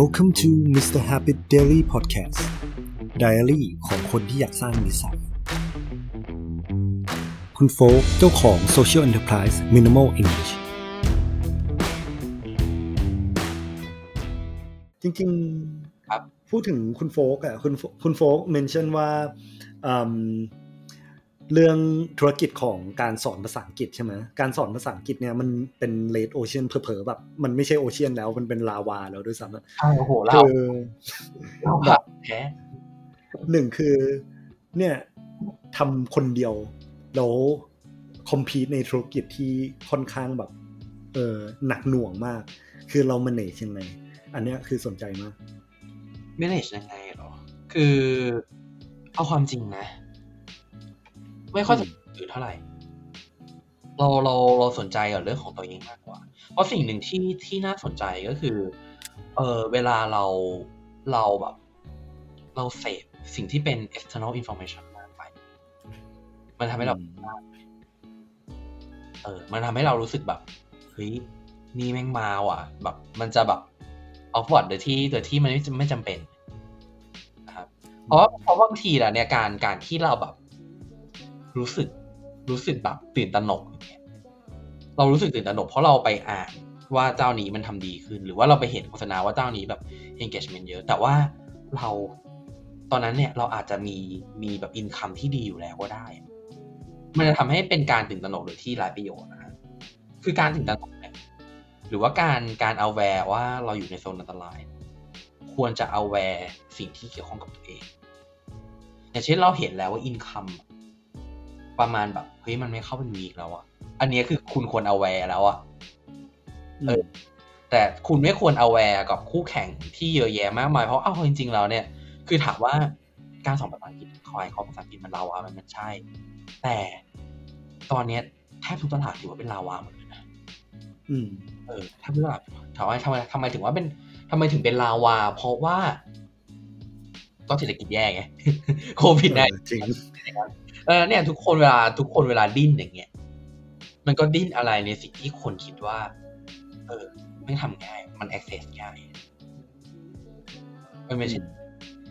Welcome to Mr. Habit Daily Podcast Diary ของคนที่อยากสร้างนิสัย คุณโฟกเจ้าของ Social Enterprise Minimal English จริงครับๆพูดถึงคุณโฟกอะ คุณโฟคุณโฟกเมนชั่นว่าอืม เรื่องธุรกิจของการสอนภาษาอังกฤษใช่ไหมการสอนภาษาอังกฤษเนี่ยมันเป็นเลดโอเชียนเผลอๆแบบ มันไม่ใช่โอเชียนแล้วมันเป็นลาวาแล้วด้วยซ้ำอะใช่โอ้โหเราคือเราแบบแพ้หนึ่งคือ เนี่ยทำคนเดียวแล้วคอมพีตในธุรกิจที่ค่อนข้างแบบ เออหนักหน่วงมาก คือเรา manage ยังไงอันเนี้ยคือสนใจมาก manage ยังไงเหรอ คือ เอาความจริงนะ ไม่ค่อยสนใจอื่นเท่าไหร่ เราเราเราสนใจกับเรื่องของตัวเองมากกว่า เพราะสิ่งหนึ่งที่ที่น่าสนใจก็คือ เออเวลาเราเราแบบ เราเสพสิ่งที่เป็น external information มากไป มันทำให้เราเออ มันทำให้เรารู้สึกแบบเฮ้ยนี่แม่งมาว่ะ แบบ มันจะแบบออฟวอร์ดโดยที่โดยที่มันไม่ไม่จำเป็นนะครับเพราะว่าเพราะบางทีแล้วเนี่ยการการที่เราแบบ รู้สึกรู้สึกแบบตื่นตระหนก เรารู้สึกตื่นตระหนกเพราะเราไปอ่านว่าเจ้านี้มันทำดีขึ้น หรือว่าเราไปเห็นโฆษณาว่าเจ้านี้แบบ engagement เยอะ แต่ว่าเราตอนนั้นเนี่ยเราอาจจะมีมีแบบอินคัมที่ดีอยู่แล้วก็ได้ มันจะทำให้เป็นการตื่นตระหนกโดยที่ไร้ประโยชน์นะฮะคือการตื่นตระหนกเนี่ยหรือว่าการการเอาแวร์ว่าเราอยู่ในโซนอันตราย ควรจะ aware สิ่งที่เกี่ยวข้องกับตัวเองอย่างเช่นเราเห็นแล้วว่า income ประมาณแบบเฮ้ยมันไม่เข้าเป็น week แล้วอะอันนี้คือคุณควร aware แล้วอะเออแต่คุณไม่ควร aware กับคู่แข่งที่เยอะแยะมากมายเพราะเอาจริง ๆ แล้วเนี่ย คือถามว่าการสอนภาษาอังกฤษคอร์สภาษาอังกฤษมันลาวามันมันใช่ แต่ตอนเนี้ยแทบทุกตลาดถือว่าเป็นลาวาหมดเลยนะอืม เออแทบทุกตลาดถามว่าทำไมทำไมถึงว่าเป็นทำไมถึงเป็นลาวา เพราะว่าก็เศรษฐกิจแย่ไงโควิดเอได้อจริง เออเนี่ยทุกคนเวลาทุกคนเวลาดิ้นอย่างเงี้ยมันก็ดิ้นอะไรในสิ่งที่คนคิดว่า เออไม่ทำง่าย มัน access ง่ายมันไม่ใช่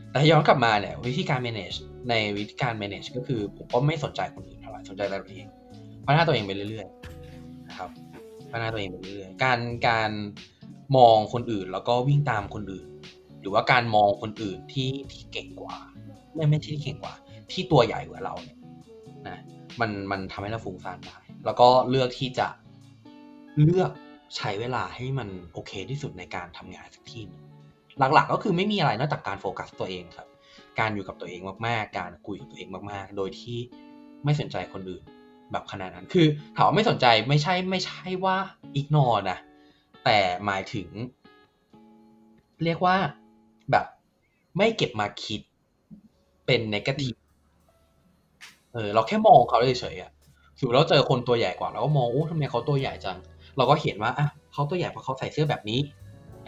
แต่ถ้าย้อนกลับมาเนี่ยวิธีการ manage ในวิธีการ manage ก็คือ ผมก็ไม่สนใจคนอื่นเท่าไหร่สนใจแต่ตัวเองพัฒนาตัวเองไปเรื่อยๆนะครับพัฒนาตัวเองไปเรื่อยๆการการมองคนอื่นแล้วก็วิ่งตามคนอื่น หรือว่าการมองคนอื่นที่ที่เก่งกว่า ไม่ไม่ที่เก่งกว่า ที่ตัวใหญ่กว่าเราเนี่ย นะมันมันทำให้เราฟุ้งซ่านได้ แล้วก็เลือกที่จะเลือกใช้เวลาให้มันโอเคที่สุดในการทำงานสักที่หนึ่งหลักๆ ก็คือไม่มีอะไรนอกจากการโฟกัสตัวเองครับ การอยู่กับตัวเองมากๆ การคุยกับตัวเองมากๆ โดยที่ไม่สนใจคนอื่นแบบขนาดนั้น คือถามว่าไม่สนใจไม่ใช่ไม่ใช่ว่าอิกนอนะ แต่หมายถึง เรียกว่าแบบไม่เก็บมาคิดเป็นนกาทีฟ เออเราแค่มองเขาเฉยๆอะสมมติเราเจอคนตัวใหญ่กว่าเราก็มองโอ้ทำไมเขาตัวใหญ่จัง เราก็เห็นว่าอะเขาตัวใหญ่เพราะเขาใส่เสื้อแบบนี้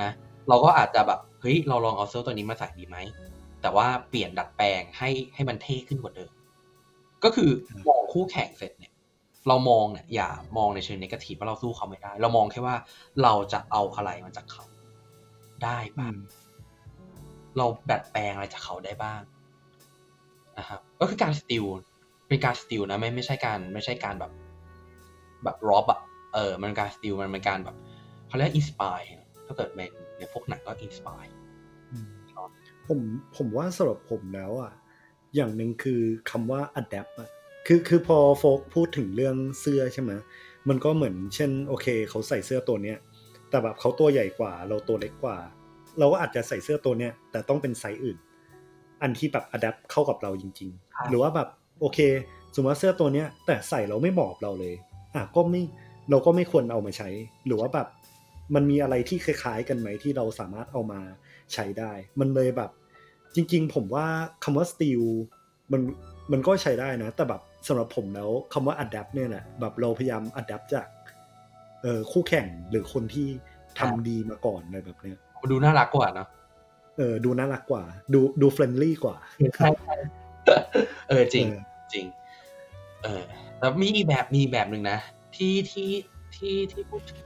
นะเราก็อาจจะแบบเฮ้ยเราลองเอาเสื้อตัวนี้มาใส่ดีไหมแต่ว่าเปลี่ยนดัดแปลงให้ให้มันเท่ขึ้นกว่าเดิมก็คือมองคู่แข่งเสร็จเนี่ย เรามองเนี่ยอย่ามองในเชิงนกาทีฟว่าเราสู้เขาไม่ได้ เรามองแค่ว่าเราจะเอาอะไรมาจากเขา ได้บ้างเราดัดแปลงอะไรจากเขาได้บ้างนะครับก็คือการสติล เป็นการสติลนะไม่ไม่ใช่การไม่ใช่การแบบ แบบรอบอะเออมันเป็นการ steal มันเป็นการแบบเขาเรียก inspire ถ้าเกิดในในพวกหนังก็ inspireผมผมว่าสำหรับผมแล้วอะ อย่างหนึ่งคือคำว่า adapt อะคือคือพอโฟกพูดถึงเรื่องเสื้อใช่ไหมมันก็เหมือนเช่น โอเค เขาใส่เสื้อตัวเนี้ยแต่แบบเขาตัวใหญ่กว่า เราตัวเล็กกว่า เราก็อาจจะใส่เสื้อตัวเนี้ยแต่ต้องเป็นไซส์อื่น อันที่แบบ adapt เข้ากับเราจริง ๆ หรือว่าแบบ โอเค สมมติว่าเสื้อตัวเนี้ย แต่ใส่เราไม่เหมาะกับเราเลย อะก็ไม่เราก็ไม่ควรเอามาใช้ หรือว่าแบบมันมีอะไรที่คล้ายๆกันไหมที่เราสามารถเอามาใช้ได้ มันเลยแบบ จริง ๆ ผมว่าคำว่า steel มันมันก็ใช้ได้นะ แต่แบบสำหรับผมแล้วคำว่า adapt เนี่ยแหละแบบเราพยายาม adapt จากเอ่อคู่แข่งหรือคนที่ทำดีมาก่อนอะไรแบบเนี้ยมันดูน่ารักกว่าเนอะเออดูน่ารักกว่า ดูดูเฟรนลี่กว่า เออจริงเออจริง เออแล้วมีอีกแบบมีอีกแบบหนึ่งนะ ที่ที่ที่ที่พูดถึง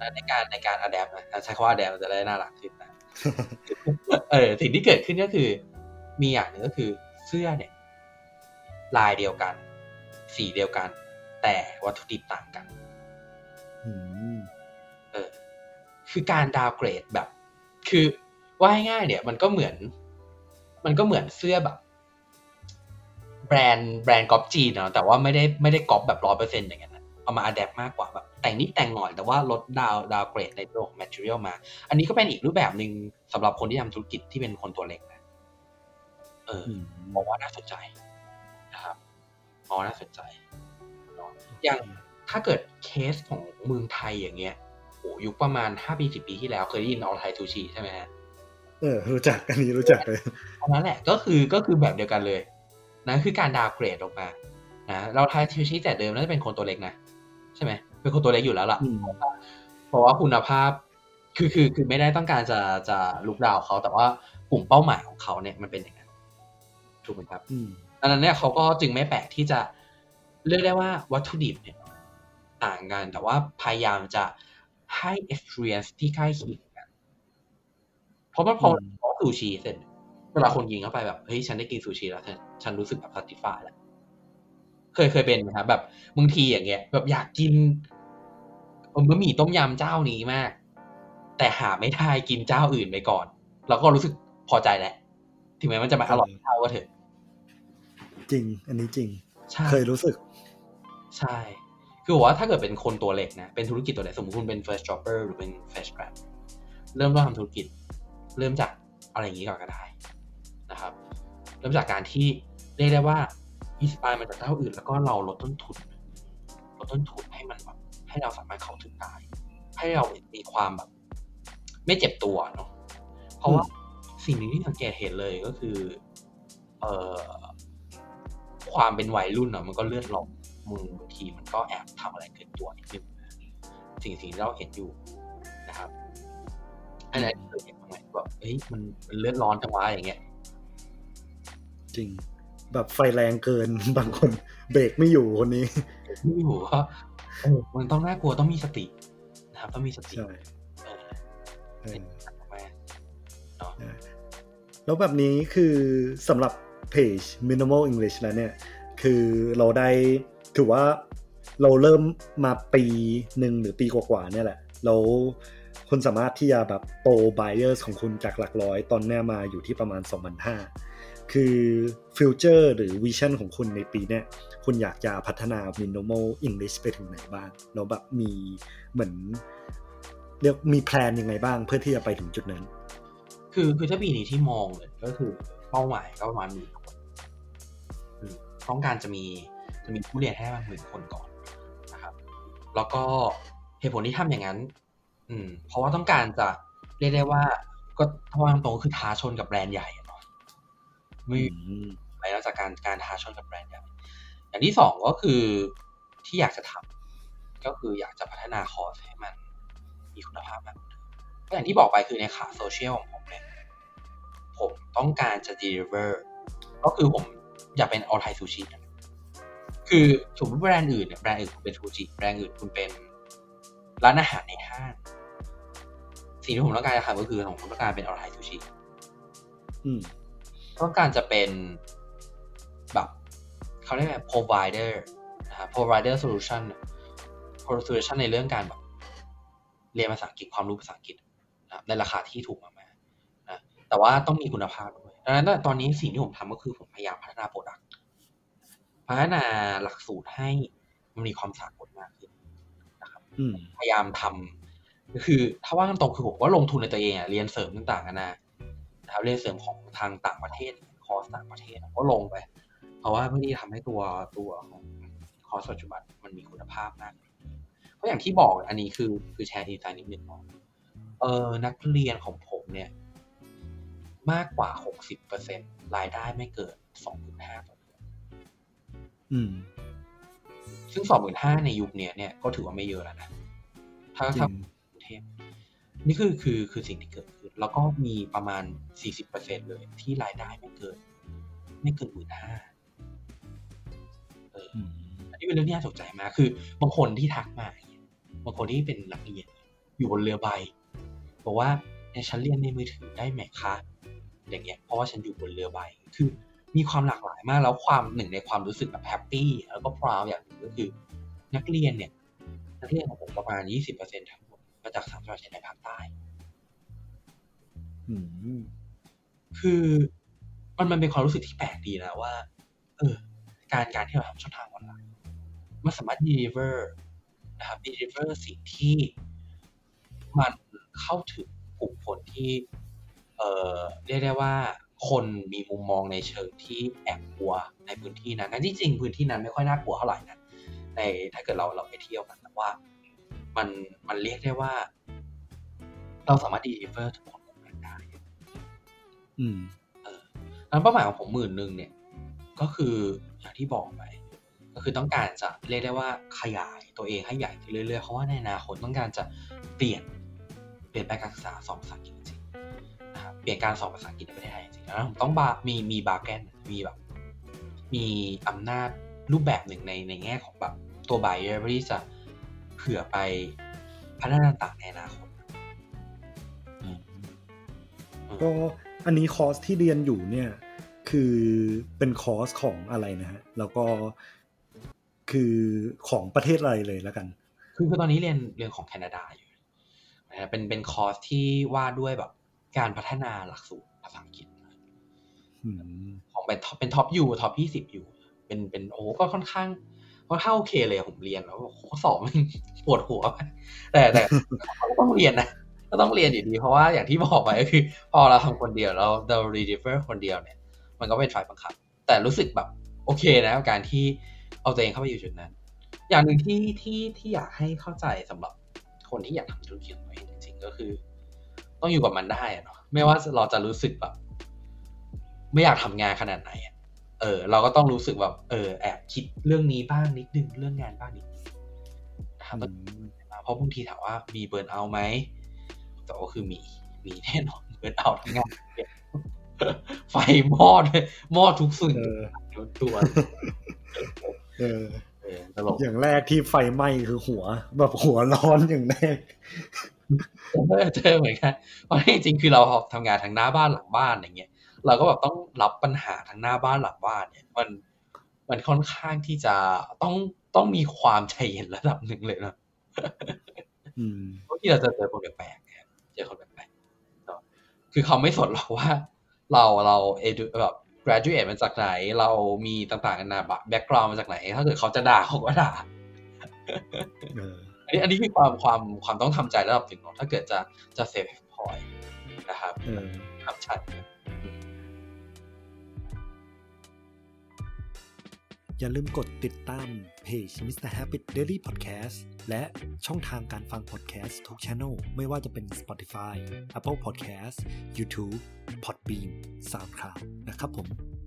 นะในการในการ adapt นะใช้คำว่า adapt มันจะได้น่ารักขึ้นนะเออสิ่งที่เกิดขึ้นก็คือ มีอย่างหนึ่งก็คือเสื้อเนี่ย ลายเดียวกัน สีเดียวกัน แต่วัตถุดิบต่างกันอืมเออ คือการ downgrade แบบ คือว่าง่ายๆเนี่ย มันก็เหมือน มันก็เหมือนเสื้อแบบ แบรนด์แบรนด์ก๊อปจีนเนาะแต่ว่าไม่ได้ไม่ได้ก๊อปแบบร้อยเปอร์เซ็นต์อย่างนั้นนะเอามา adapt มากกว่าแบบแต่งนิดแต่งหน่อยแต่ว่าลด down downgrade ในตัวของ material มา อันนี้ก็เป็นอีกรูปแบบหนึ่งสำหรับคนที่ทำธุรกิจที่เป็นคนตัวเล็กนะเอออืมมองว่าน่าสนใจนะครับมองว่าน่าสนใจเนาะอย่างถ้าเกิดเคสของเมืองไทยอย่างเงี้ยโอ้ยุคประมาณห้าปีสิบปีที่แล้วเคยได้ยินออไทยทูชีใช่ไหมฮะเออรู้จักอันนี้รู้จักเลยอันนั้นแหละก็คือก็คือแบบเดียวกันเลย นะคือการดาวเกรดออกมานะเราไทยทูชีแต่เดิมน่าจะเป็นคนตัวเล็กนะใช่ไหมเป็นคนตัวเล็กอยู่แล้วล่ะอืมเพราะว่าคุณภาพคือคือคือไม่ได้ต้องการจะจะลุกดาวเขาแต่ว่ากลุ่มเป้าหมายของเขาเนี่ยมันเป็นอย่างนั้นถูกไหมครับอืมดังนั้นเนี่ยเขาก็จึงไม่แปลกที่จะเรียกได้ว่าวัตถุดิบเนี่ยต่างกัน แต่ว่าพยายามจะให้ experience ที่ใกล้เคียงกันเพราะมันพออืมพอซูชิเสร็จเวลาคนกินเข้าไปแบบเฮ้ยฉันได้กินซูชิแล้วฉันฉันรู้สึกแบบ satisfy แล้วเคยเคยเป็นไหมครับแบบบางทีอย่างเงี้ย แบบอยากกินเออบะหมี่ต้มยำเจ้านี้มาก แต่หาไม่ได้กินเจ้าอื่นไปก่อน แล้วก็รู้สึกพอใจแล้วถึงแม้มันจะไมาอร่อยเท่าก็เถอะ จริง อันนี้จริงใช่เคยรู้สึก ใช่ คือบอกว่าถ้าเกิดเป็นคนตัวเล็กนะ เป็นธุรกิจตัวเล็กสมมติคุณเป็น first jobber หรือเป็น fresh grad เริ่มต้นทำธุรกิจ เริ่มจากอะไรอย่างนี้ก่อนก็ได้นะครับ เริ่มจากการที่เรียกได้ว่าอินสปายมาจากเจ้าอื่น แล้วก็เราลดต้นทุนลดต้นทุนให้มันแบบให้เราสามารถเข้าถึงได้ ให้เรามีความแบบ ไม่เจ็บตัวเนาะเพราะว่าสิ่งหนึ่งที่สังเกตเห็นเลยก็คือ เอ่อความเป็นวัยรุ่นเนาะมันก็เลือดลมมือบางทีมันก็แอบทำอะไรเกินตัวนิดนึงสิ่งสิ่งที่เราเห็นอยู่นะครับอันนั้นเคยเห็นบ้างไหมแบบเฮ้ยมันเลือดร้อนจังวะอย่างเงี้ย ริงแบบไฟแรงเกินบางคนเบรกไม่อยู่คนนี้ไม่อยู่ก็เออมันต้องน่ากลัวต้องมีสตินะครับต้องมีสติใช่เออเออแม่เนาะแล้วแบบนี้คือสำหรับเพจ minimal English แล้วเนี่ย คือเราได้ถือว่าเราเริ่มมาปีหนึ่งหรือปีกว่าๆเนี่ยแหละ แล้วคุณสามารถที่จะแบบโต buyers ของคุณจากหลักร้อย ตอนเนี้ยมาอยู่ที่ประมาณ 2,500 คือ future หรือ vision ของคุณในปีนี้คุณอยากจะพัฒนา minimal English ไปถึงไหนบ้างแล้วแบบมีเหมือนเรียกมี plan ยังไงบ้างเพื่อที่จะไปถึงจุดนั้น คือคือถ้าปีนี้ที่มองเลยก็คือเป้าหมายก็ประมาณหมื่นคนต้องการจะมีจะมีผู้เรียนให้ประมาณหมื่นคนก่อนนะครับ แล้วก็เหตุผลที่ทำอย่างนั้น อืม เพราะว่าต้องการจะเรียกได้ว่าก็ถ้าว่าตรงก็คือท้าชนกับแบรนด์ใหญ่ ไม่อืมไปแล้วจากการการท้าชนกับแบรนด์ใหญ่อย่างที่สองก็คือที่อยากจะทำก็คืออยากจะพัฒนาคอร์สให้มันมีคุณภาพมากขึ้นก็อย่างที่บอกไปคือในขาโซเชียลของผมเนี่ยผมต้องการจะ deliver ก็คือผมอยากเป็นออไทซูชิคือสมมติแบรนด์อื่นเนี่ยแบรนด์อื่นคุณเป็นซูชิแบรนด์อื่นคุณเป็นร้านอาหารในห้างสิ่งที่ผมต้องการจะทำก็คือผมต้องการเป็นออไทซูชิอืม ต้องการจะเป็นแบบเขาเรียกว่า provider นะครับ provider solution solution ในเรื่องการแบบเรียนภาษาอังกฤษความรู้ภาษาอังกฤษนะครับในราคาที่ถูกมากๆนะแต่ว่าต้องมีคุณภาพด้วยดังนั้นตอนนี้สิ่งที่ผมทำก็คือผมพยายามพัฒนาโปรดักต์พัฒนาหลักสูตรให้มันมีความสากลมากขึ้นอืมพยายามทำก็คือถ้าว่ากันตรงคือผมก็ลงทุนในตัวเองอะเรียนเสริมต่างๆกันานะ นะครับเรียนเสริมของทางต่างประเทศคอร์สต่างประเทศอะก็ลงไป เพราะว่าเพื่อที่จะทำให้ตัวตัวของคอร์สปัจจุบันมันมีคุณภาพมากขึ้นเพราะอย่างที่บอกอันนี้คือคือแชร์ดีไซน์นิดนึงเนาะเออนักเรียนของผมเนี่ย มากกว่าหกสิบเปอร์เซ็นรายได้ไม่เกินสองหมื่นห้าต่อเดือนอืมซึ่งสองหมื่นห้าในยุคเนี้ยเนี่ยก็ถือว่าไม่เยอะแล้วนะ ถ้าจริถ้างกรุงเทพนี่คือคือคือสิ่งที่เกิดขึ้น แล้วก็มีประมาณสี่สิบเปอร์เซ็นเลยที่รายได้ไม่เกิน ไม่เกินหมื่นห้าเอออืมอันนี้เป็นเรื่องที่น่าสนใจมากคือบางคนที่ทักมาอย่างเงี้ยบางคนที่เป็นนักเรียน อยู่บนเรือใบ บอกว่าเนี่ยฉันเรียนในมือถือได้ไหมคะอย่างเงี้ยเพราะว่าฉันอยู่บนเรือใบ คือมีความหลากหลายมากแล้วความหนึ่งในความรู้สึกแบบแฮปปี้แล้วก็พราวอย่างหนึ่งก็คือ นักเรียนเนี่ยนักเรียนของผมประมาณยี่สิบเปอร์เซ็นทั้งหมดมาจากสามจังหวัดชายแดนภาคใต้อืม คือมันมันเป็นความรู้สึกที่แปลกดีนะว่า เออ การการที่เราทำช่องทางออนไลน์มันสามารถ deliver นะครับ deliver สิ่งที่มันเข้าถึงกลุ่มคนที่เอ่อเรียกได้ว่าคนมีมุมมองในเชิงที่แอบกลัวในพื้นที่นั้นนั้นที่จริงพื้นที่นั้นไม่ค่อยน่ากลัวเท่าไหร่นะในถ้าเกิดเราเราไปเที่ยวกันแต่ว่า มันมันเรียกได้ว่า เราสามารถ deliver ทุกคน อืมนั้นเป้าหมายของผมหมื่นหนึ่งเนี่ย ก็คืออย่างที่บอกไป ก็คือต้องการจะเรียกได้ว่าขยายตัวเองให้ใหญ่ขึ้นเรื่อยๆ เพราะว่าในอนาคตต้องการจะเปลี่ยนเปลี่ยนแปลงการศึกษาสอนภาษาอังกฤษจริงๆนะครับเปลี่ยนการสอนภาษาอังกฤษในประเทศไทยจริงๆแล้วผมต้องบามีมีบาร์แกนมีแบบ มีอำนาจรูปแบบหนึ่งในในแง่ของแบบตัวไบเออร์ที่จะเผื่อไปพัฒนาต่างๆในอนาคตก็ อันนี้คอร์สที่เรียนอยู่เนี่ยคือเป็นคอร์สของอะไรนะฮะแล้วก็คือของประเทศอะไรเลยแล้วกัน คือคือตอนนี้เรียนเรียนของแคนาดาอยู่นะฮะเป็นเป็นคอร์สที่ว่าด้วยแบบการพัฒนาหลักสูตรภาษาอังกฤษอืมของเป็น top เป็น top U top ยี่สิบอยู่เป็นเป็นโอ้โหก็ค่อนข้างค่อนข้างโอเคเลยอะผมเรียนแล้วโอ้โหสอบมันปวดหัวมากแต่แต่ก็ต้องเรียนนะ ก็ต้องเรียนอยู่ดี เพราะว่าอย่างที่บอกไปก็คือ พอเราทำคนเดียวเราเรา deliver คนเดียวเนี่ย มันก็เป็นไฟต์บังคับ แต่รู้สึกแบบโอเคนะการที่เอาตัวเองเข้าไปอยู่จุดนั้น อย่างหนึ่งที่ที่ที่อยากให้เข้าใจสำหรับคนที่อยากทำธุรกิจของตัวเองจริงๆก็คือ ต้องอยู่กับมันได้เนาะไม่ว่าเราจะรู้สึกแบบ ไม่อยากทำงานขนาดไหนเออ เราก็ต้องรู้สึกแบบเออแอบคิดเรื่องนี้บ้างนิดนึงเรื่องงานบ้างนิดนึงนะครับเพราะบางทีถามว่ามีเบิร์นเอาไหม แต่ก็คือมีมีแน่นอนเบิร์นเอาท์ทั้งงานไฟมอดเลยมอดทุกสิ่งเออตัวเออเออตลกอย่างแรกที่ไฟไหม้คือหัว แบบหัวร้อนอย่างแรกเจอเจอเหมือนกันเพราะจริงๆคือเราทำงานทางหน้าบ้านหลังบ้านอย่างเงี้ยเราก็แบบต้องรับปัญหาทางหน้าบ้านหลังบ้านเนี่ย มันมันค่อนข้างที่จะต้องต้องมีความใจเย็นระดับหนึ่งเลยนะอืมเพราะที่เราจะเจอคนแปลกๆเนี่ยเจอคนแปลกๆเนอะคือเขาไม่สนหรอกว่า เราเรา edu แบบ graduate มาจากไหน เรามีต่างๆนานา background มาจากไหน ถ้าเกิดเขาจะด่าเขาก็ด่าเอออันนี้อันนี้คือความความความต้องทำใจระดับหนึ่งเนอะถ้าเกิดจะจะเซฟพอยนะครับเออครับชั อย่าลืมกดติดตามเพจ Mr. Happy Daily Podcast และช่องทางการฟัง podcast ทุก channel ไม่ว่าจะเป็น Spotify Apple Podcast YouTube Podbean SoundCloud นะครับผม